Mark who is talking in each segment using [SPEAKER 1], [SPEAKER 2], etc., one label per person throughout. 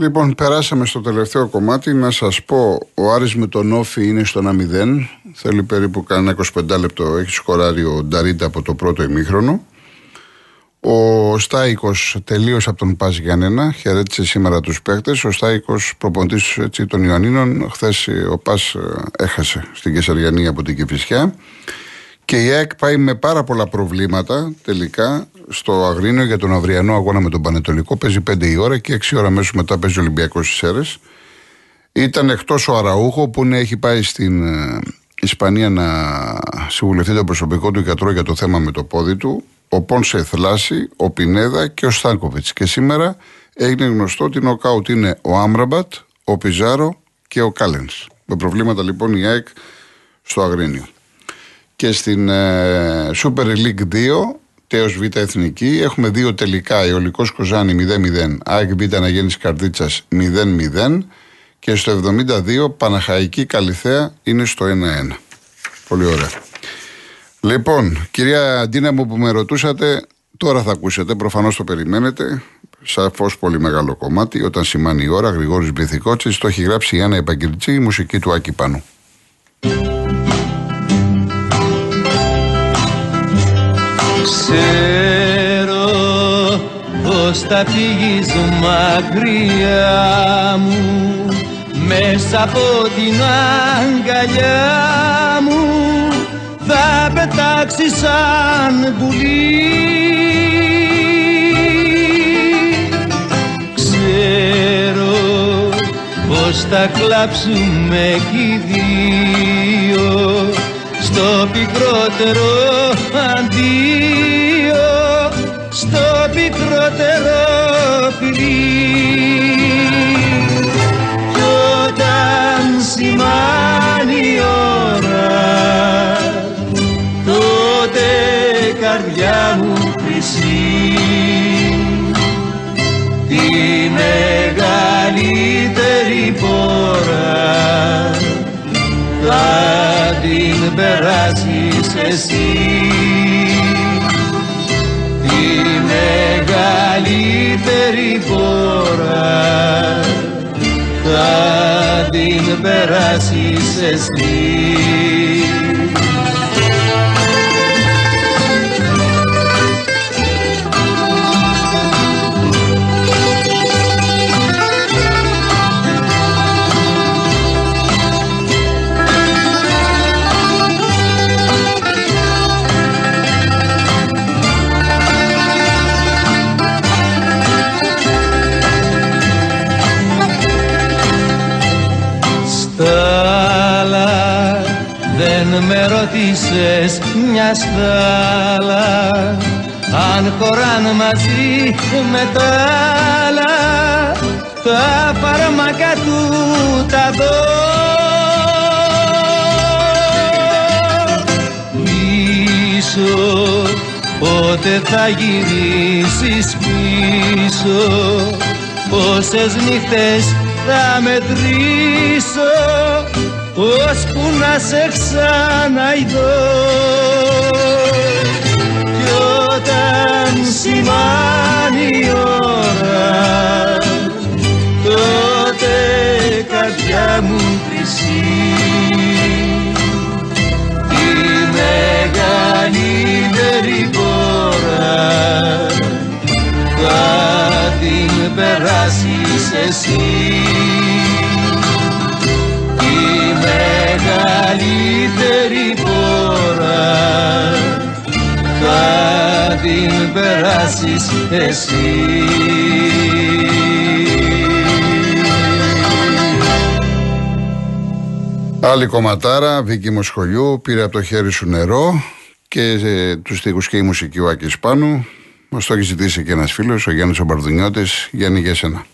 [SPEAKER 1] Λοιπόν, περάσαμε στο τελευταίο κομμάτι. Να σας πω, ο Άρης με τον Όφη είναι στο 1-0. Θέλει περίπου κανένα 25 λεπτό. Έχει σκοράρει ο Νταρίτα από το πρώτο ημίχρονο. Ο Στάικος τελείωσε από τον Πα Γιάννενα. Χαιρέτησε σήμερα τους παίχτε. Ο Στάικος, προποντή των Ιωαννίνων, χθες ο Πα ε, έχασε στην Κεσαριανή από την Κεφισιά. Και η ΑΕΚ πάει με πάρα πολλά προβλήματα τελικά στο Αγρίνιο για τον αυριανό αγώνα με τον Πανετολικό. Παίζει 5 η ώρα και 6 ώρα μέσω μετά παίζει ο Ολυμπιακός στι Σέρες. Ήταν εκτός ο Αραούχο που ναι, έχει πάει στην ε, Ισπανία να συμβουλευτεί το προσωπικό του γιατρό για το θέμα με το πόδι του. Ο Πόνσε Θλάση, ο Πινέδα και ο Στάνκοβιτς. Και σήμερα έγινε γνωστό ότι νοκάουτ είναι ο Άμραμπατ, ο Πιζάρο και ο Κάλενς. Με προβλήματα λοιπόν η ΑΕΚ στο Αγρίνιο. Και στην ε, Super League 2 τέος Β Εθνική. Έχουμε δύο τελικά. Ιωλικός Κοζάνη 0-0, ΑΕΚ Β Αναγέννηση Καρδίτσας 0-0 και στο 72 Παναχαϊκή Καλυθέα είναι στο 1-1. Πολύ ωραία. Λοιπόν, κυρία Αντίνα μου που με ρωτούσατε, τώρα θα ακούσετε, προφανώς το περιμένετε. Σαφώς πολύ μεγάλο κομμάτι. Όταν σημάνει η ώρα, Γρηγόρης Μπιθικότσης, το έχει γράψει η Άννα Επαγγελτσή, η μουσική του Άκη Πάνου.
[SPEAKER 2] Ξέρω πως θα φύγεις μακριά μου μέσα από την αγκαλιά μου. Θα πετάξει σαν πουλί. Ξέρω πως θα κλάψουμε κι οι δύο στο πικρότερο αντίο στο πικρότερο φιλί. Κι όταν σημάνει η ώρα τότε καρδιά μου χρυσή. Τη μεγαλύτερη πόρα θα την περάσεις εσύ. Τη μεγαλύτερη πόρα θα την περάσεις εσύ ρώτησες μια στάλα αν χωράν μαζί με τα άλλα τα φάρμακα του τα δω. Πίσω πότε θα γυρίσεις πίσω πόσες νύχτες θα μετρήσω ώσπου να σε ξαναειδώ κι όταν σημάνει η ώρα τότε καρδιά μου χρυσή. Η μεγαλύτερη πόρα θα την περάσεις εσύ την περάσεις εσύ
[SPEAKER 1] Άλλη κομματάρα, Βίκη Μοσχολιού, πήρε από το χέρι σου νερό και ε, τους στίχους και η μουσική ο Άκης Πάνου. Μας το έχει ζητήσει και ένας φίλος, ο Γιάννης Ομπαρδουνιώτης. Γιάννη για σένα.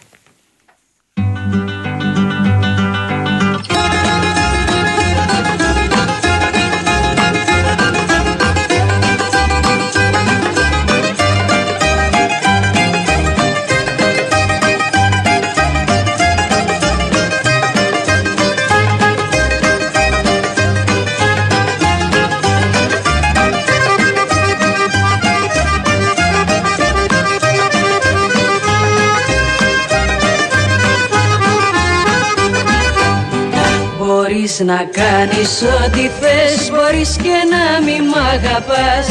[SPEAKER 3] Να κάνεις ό,τι θες. Μπορείς και να μη μ' αγαπάς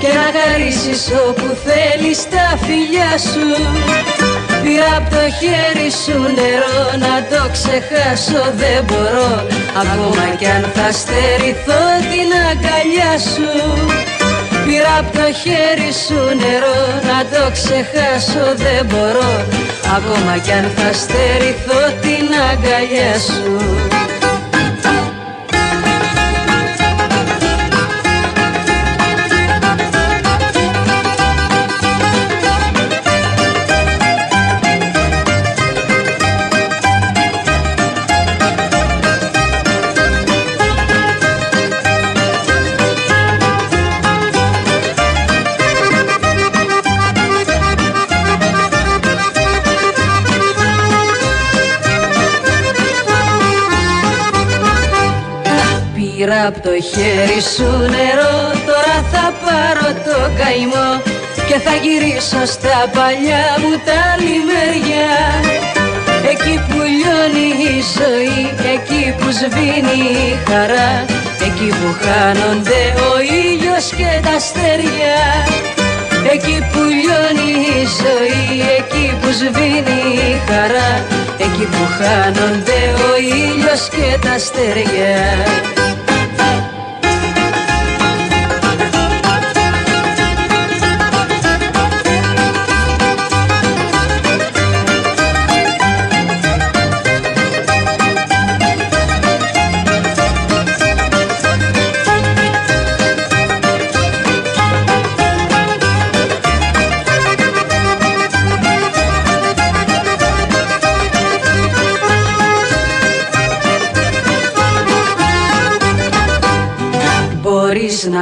[SPEAKER 3] Και να χαρίσεις όπου θέλεις τα φιλιά σου. Πήρα από το χέρι σου νερό να το ξεχάσω δεν μπορώ. Ακόμα κι αν θα στερηθώ την αγκαλιά σου. Πήρα από το χέρι σου νερό να το ξεχάσω δεν μπορώ. Ακόμα κι αν θα στερηθώ την αγκαλιά σου απ' το χέρι σου νερό. Τώρα θα πάρω το καημό Και θα γυρίσω στα παλιά μου τα λιμέρια. Εκεί που λιώνει η ζωή Εκεί που σβήνει η χαρά. Εκεί που χάνονται ο ήλιος και τα αστέρια. Εκεί που λιώνει η ζωή Εκεί που σβήνει η χαρά. Εκεί που χάνονται ο ήλιος και τα αστέρια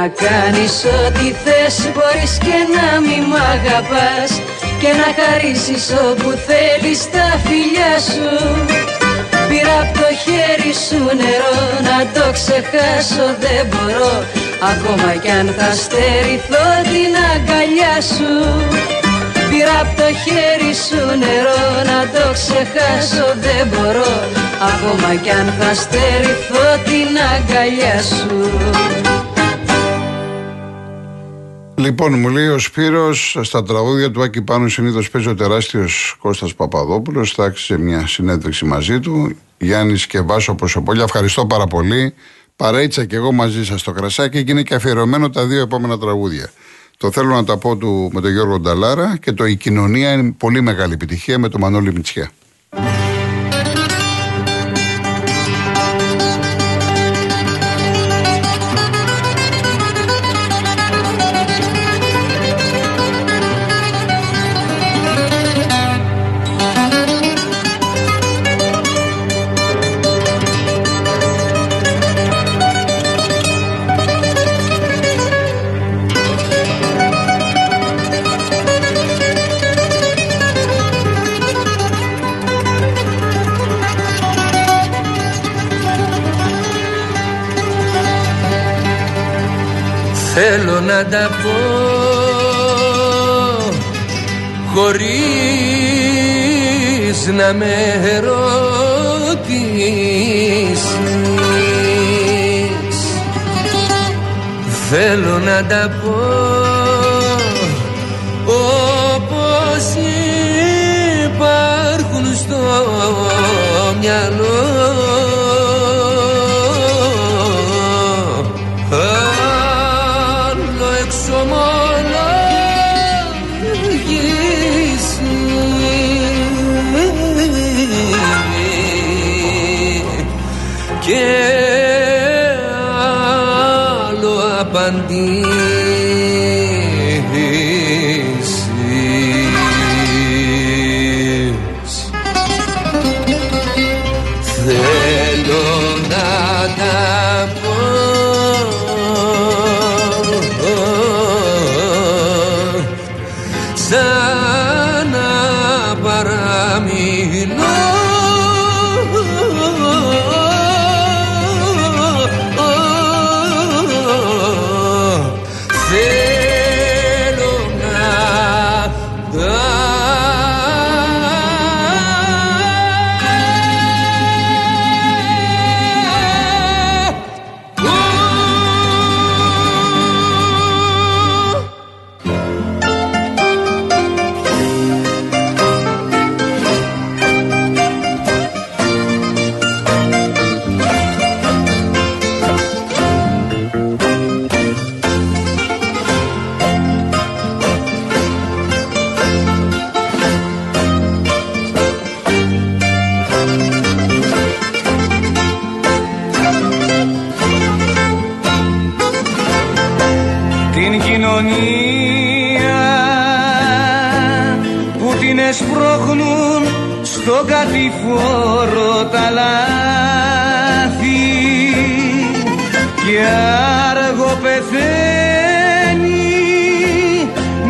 [SPEAKER 3] να κάνεις ό,τι θες Μπορείς και να μη μ' αγαπάς Και να χαρίσεις όπου θέλεις τα φιλιά σου. Πήρα από το χέρι σου νερό Να το ξεχάσω δεν μπορώ Ακόμα κι αν θα στερηθώ την αγκαλιά σου. Πήρα από το χέρι σου νερό Να το ξεχάσω δεν μπορώ Ακόμα κι αν θα στερηθώ την αγκαλιά σου
[SPEAKER 1] Λοιπόν, μου λέει ο Σπύρος στα τραγούδια του Άκη Πάνου συνήθως παίζει ο τεράστιος Κώστας Παπαδόπουλος. Θα άξιζε μια συνέντευξη μαζί του. Γιάννης και Βάσο Προσωπόλια. Ευχαριστώ πάρα πολύ. Παρέτσα και εγώ μαζί σας στο κρασάκι και είναι και αφιερωμένο τα δύο επόμενα τραγούδια. Το θέλω να τα πω του, με τον Γιώργο Νταλάρα και το Η Κοινωνία είναι πολύ μεγάλη επιτυχία με τον Μανώλη Μητσιά.
[SPEAKER 4] Θέλω να τα πω χωρίς να με ρωτήσεις Θέλω να τα πω στο
[SPEAKER 2] κατηφόρο τα λάθη και άργο πεθαίνει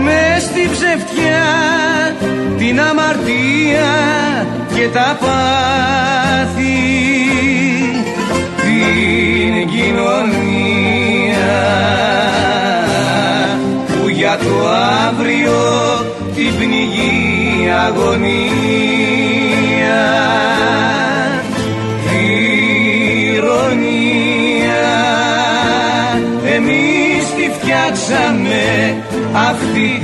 [SPEAKER 2] με στη ψευτιά την αμαρτία και τα πάθη. Την κοινωνία που για το αύριο την πνιγεί αγωνία ηρωνία εμείς τη φτιάξαμε αυτή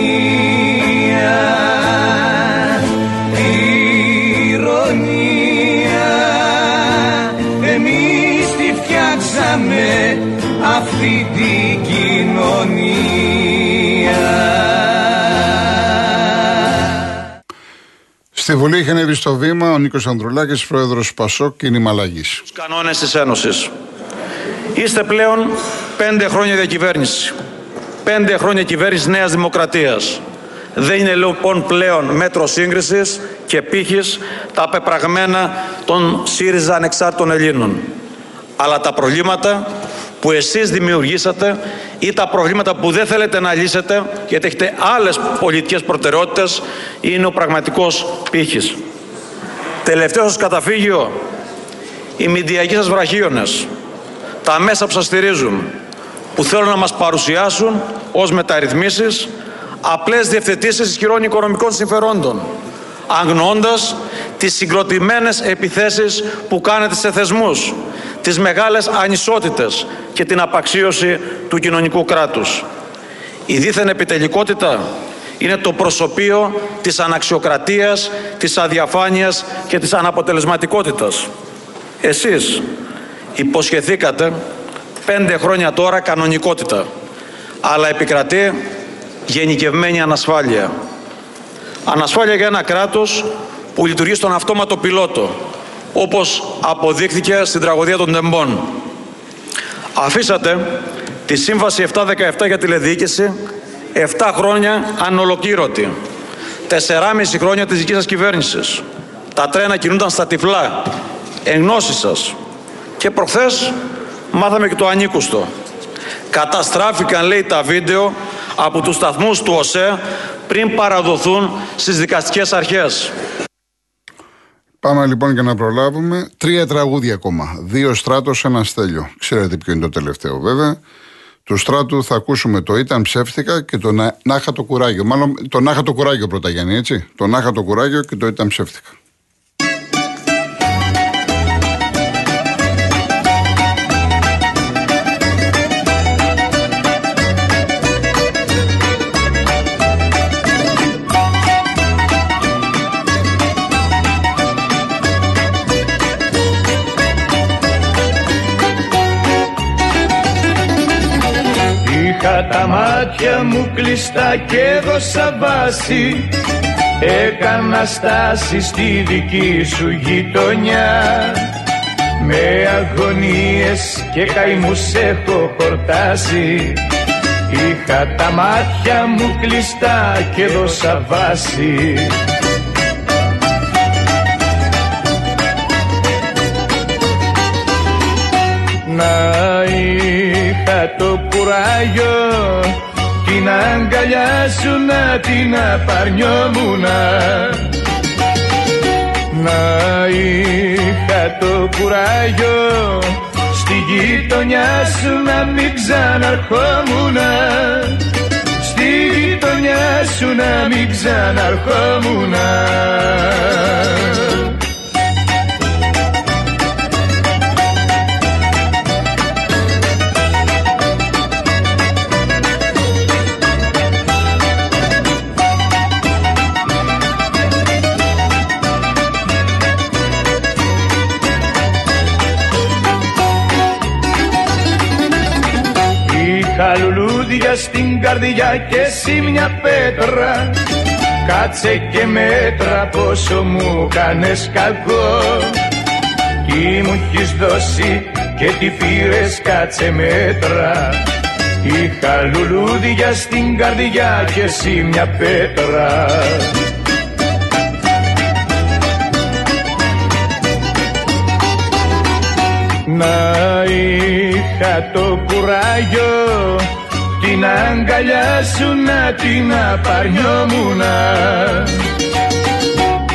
[SPEAKER 1] Στη Βουλή είχε ανέβει στο βήμα ο Νίκος Ανδρουλάκης, πρόεδρος Πασόκ και Νημαλαγή.
[SPEAKER 5] Τους κανόνες της Ένωσης. Είστε πλέον πέντε χρόνια διακυβέρνηση. Πέντε χρόνια κυβέρνηση Νέας Δημοκρατίας. Δεν είναι λοιπόν πλέον μέτρο σύγκρισης και πύχης τα πεπραγμένα των ΣΥΡΙΖΑ ανεξάρτητων Ελλήνων. Αλλά τα προβλήματα που εσείς δημιουργήσατε ή τα προβλήματα που δεν θέλετε να λύσετε γιατί έχετε άλλες πολιτικές προτεραιότητες είναι ο πραγματικός πύχης. Τελευταίος σας καταφύγιο, οι μηντιακοί σας βραχίονες, τα μέσα που σας στηρίζουν, που θέλουν να μας παρουσιάσουν ως μεταρρυθμίσεις απλές διευθετήσεις ισχυρών οικονομικών συμφερόντων, αγνοώντας τις συγκροτημένες επιθέσεις που κάνετε σε θεσμούς, τις μεγάλες ανισότητες και την απαξίωση του κοινωνικού κράτους. Η δίθεν επιτελικότητα είναι το προσωπείο της αναξιοκρατίας, της αδιαφάνειας και της αναποτελεσματικότητας. Εσείς υποσχεθήκατε πέντε χρόνια τώρα κανονικότητα, αλλά επικρατεί γενικευμένη ανασφάλεια. Ανασφάλεια για ένα κράτος που λειτουργεί στον αυτόματο πιλότο, όπως αποδείχθηκε στην τραγωδία των Τεμπών. Αφήσατε τη Σύμβαση 717 για τηλεδιοίκηση 7 χρόνια ανολοκλήρωτη. 4,5 χρόνια της δικής σας κυβέρνησης. Τα τρένα κινούνταν στα τυφλά. Εγνώση σας. Και προχθές μάθαμε και το ανήκουστο. Καταστράφηκαν, λέει, τα βίντεο από τους σταθμούς του ΟΣΕ πριν παραδοθούν στις δικαστικές αρχές.
[SPEAKER 1] Πάμε λοιπόν για να προλάβουμε. Τρία τραγούδια ακόμα. Δύο στράτος, ένα στέλιο. Ξέρετε ποιο είναι το τελευταίο βέβαια. Του στράτου θα ακούσουμε το Ήταν ψεύτικα και το να, να το κουράγιο. Μάλλον το Να είχα το κουράγιο πρώτα Γιάννη, έτσι. Το Να είχα το κουράγιο και το Ήταν ψεύτικα.
[SPEAKER 2] Κλειστά και έδωσα βάση. Έκανα στάση στη δική σου γειτονιά. Με αγωνίες και καημούς έχω χορτάσει. Είχα τα μάτια μου κλειστά και έδωσα βάση.
[SPEAKER 6] Να είχα το κουράγιο την αγκαλιά σου να την απαρνιόμουνα Να είχα το κουράγιο στη γειτονιά σου να μην ξαναρχόμουνα. Στη γειτονιά σου να μην ξαναρχόμουνα λουλούδια στην καρδιά και εσύ μια πέτρα. Κάτσε και μέτρα πόσο μου κάνες κακό. Τι μου έχεις δώσει και τι πήρες κάτσε μέτρα. Είχα λουλούδια στην καρδιά και εσύ μια πέτρα. Να είχα το κουράγιο την αγκαλιά σου να την απαρνιόμουνα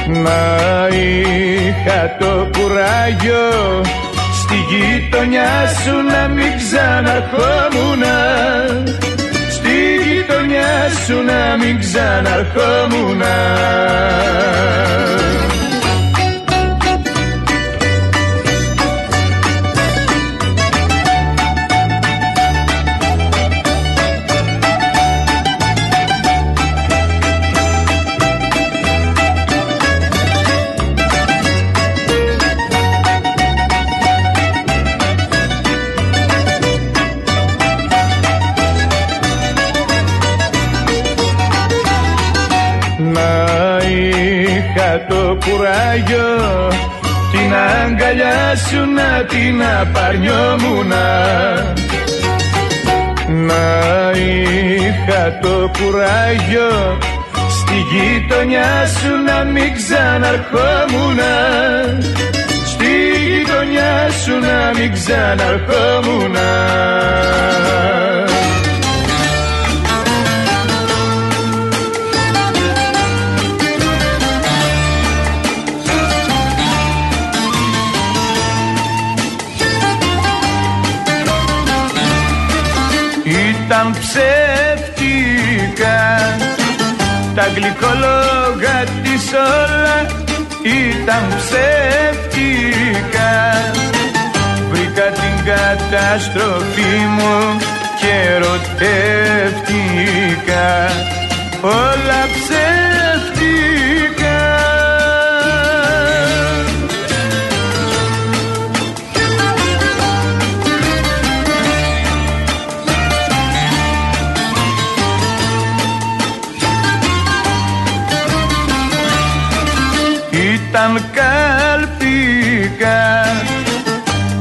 [SPEAKER 6] Να είχα το κουράγιο στη γειτονιά σου να μην ξαναρχόμουνα Στη γειτονιά σου να μην ξαναρχόμουνα κουράγιο. Την αγκαλιά σου να την απαρνιόμουνα. Να είχα το κουράγιο στη γειτονιά σου να μην ξαναρχόμουνα. Στη γειτονιά σου να μην ξαναρχόμουνα τα γλυκολόγα της όλα ήταν ψεύτικα. Βρήκα την καταστροφή μου και ερωτεύτηκα. Όλα ψεύτικα ήταν κάλπικα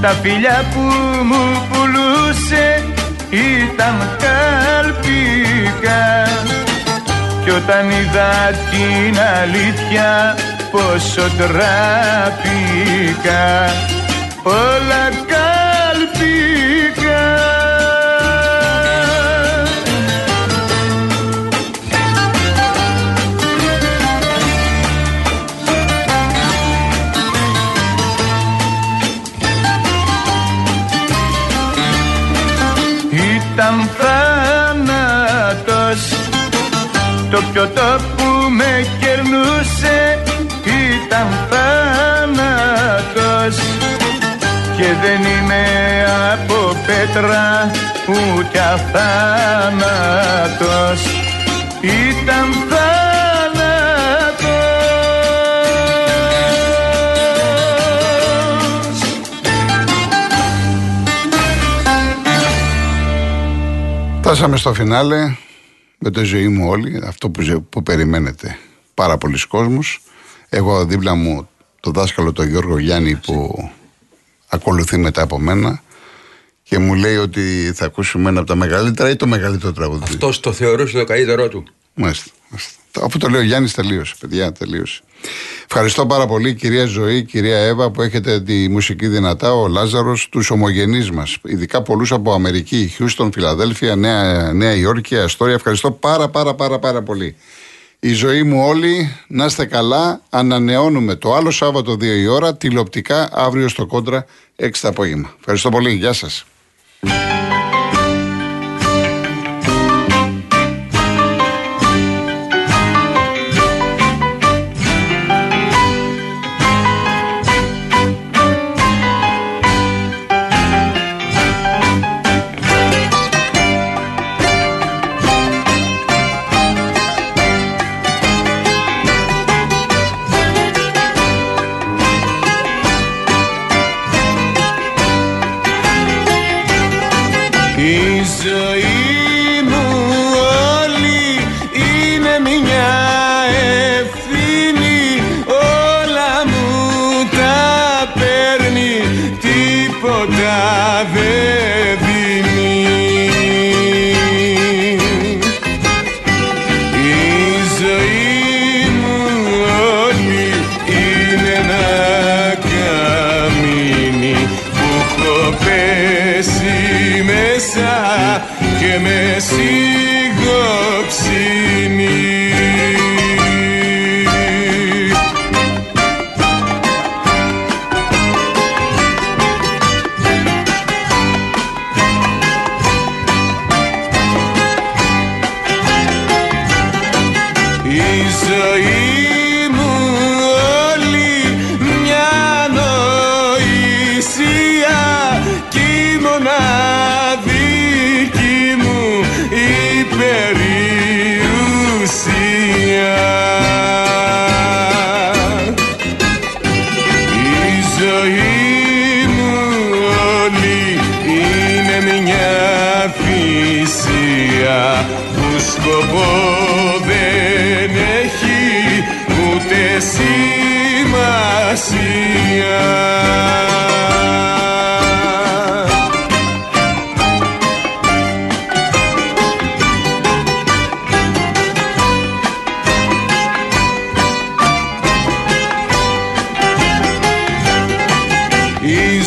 [SPEAKER 6] τα φιλιά που μου πουλούσε ήταν κάλπικα κι όταν είδα την αλήθεια πόσο τράπηκα όλα κάλπικα Το πιωτό που με κερνούσε ήταν θάνατος. Και δεν είμαι από πέτρα ούτε αθάνατος. Ήταν θάνατος.
[SPEAKER 1] Φτάσαμε στο φινάλε με τη ζωή μου όλοι, αυτό που, που περιμένετε πάρα πολλοί κόσμος. Εγώ δίπλα μου το δάσκαλο τον Γιώργο Γιάννη που ακολουθεί μετά από μένα και μου λέει ότι θα ακούσουμε ένα από τα μεγαλύτερα ή το μεγαλύτερο τραγούδι.
[SPEAKER 7] Αυτός το θεωρούσε το καλύτερό του.
[SPEAKER 1] Μάλιστα. μάλιστα.
[SPEAKER 8] Αφού το λέω Γιάννης, τελείωσε, παιδιά, τελείωσε. Ευχαριστώ πάρα πολύ, κυρία Ζωή, κυρία Εύα, που έχετε τη μουσική δυνατά, ο Λάζαρος, τους ομογενείς μας. Ειδικά πολλούς από Αμερική, Χιούστον, Φιλαδέλφια, Νέα, Νέα Υόρκη, Αστόρια. Ευχαριστώ πάρα, πάρα, πάρα, πάρα πολύ. Η ζωή μου όλοι, να είστε καλά. Ανανεώνουμε το άλλο Σάββατο 2 η ώρα, τηλεοπτικά αύριο στο κόντρα 6 το απόγευμα. Ευχαριστώ πολύ. Γεια σας.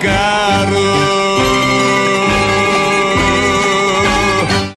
[SPEAKER 9] God.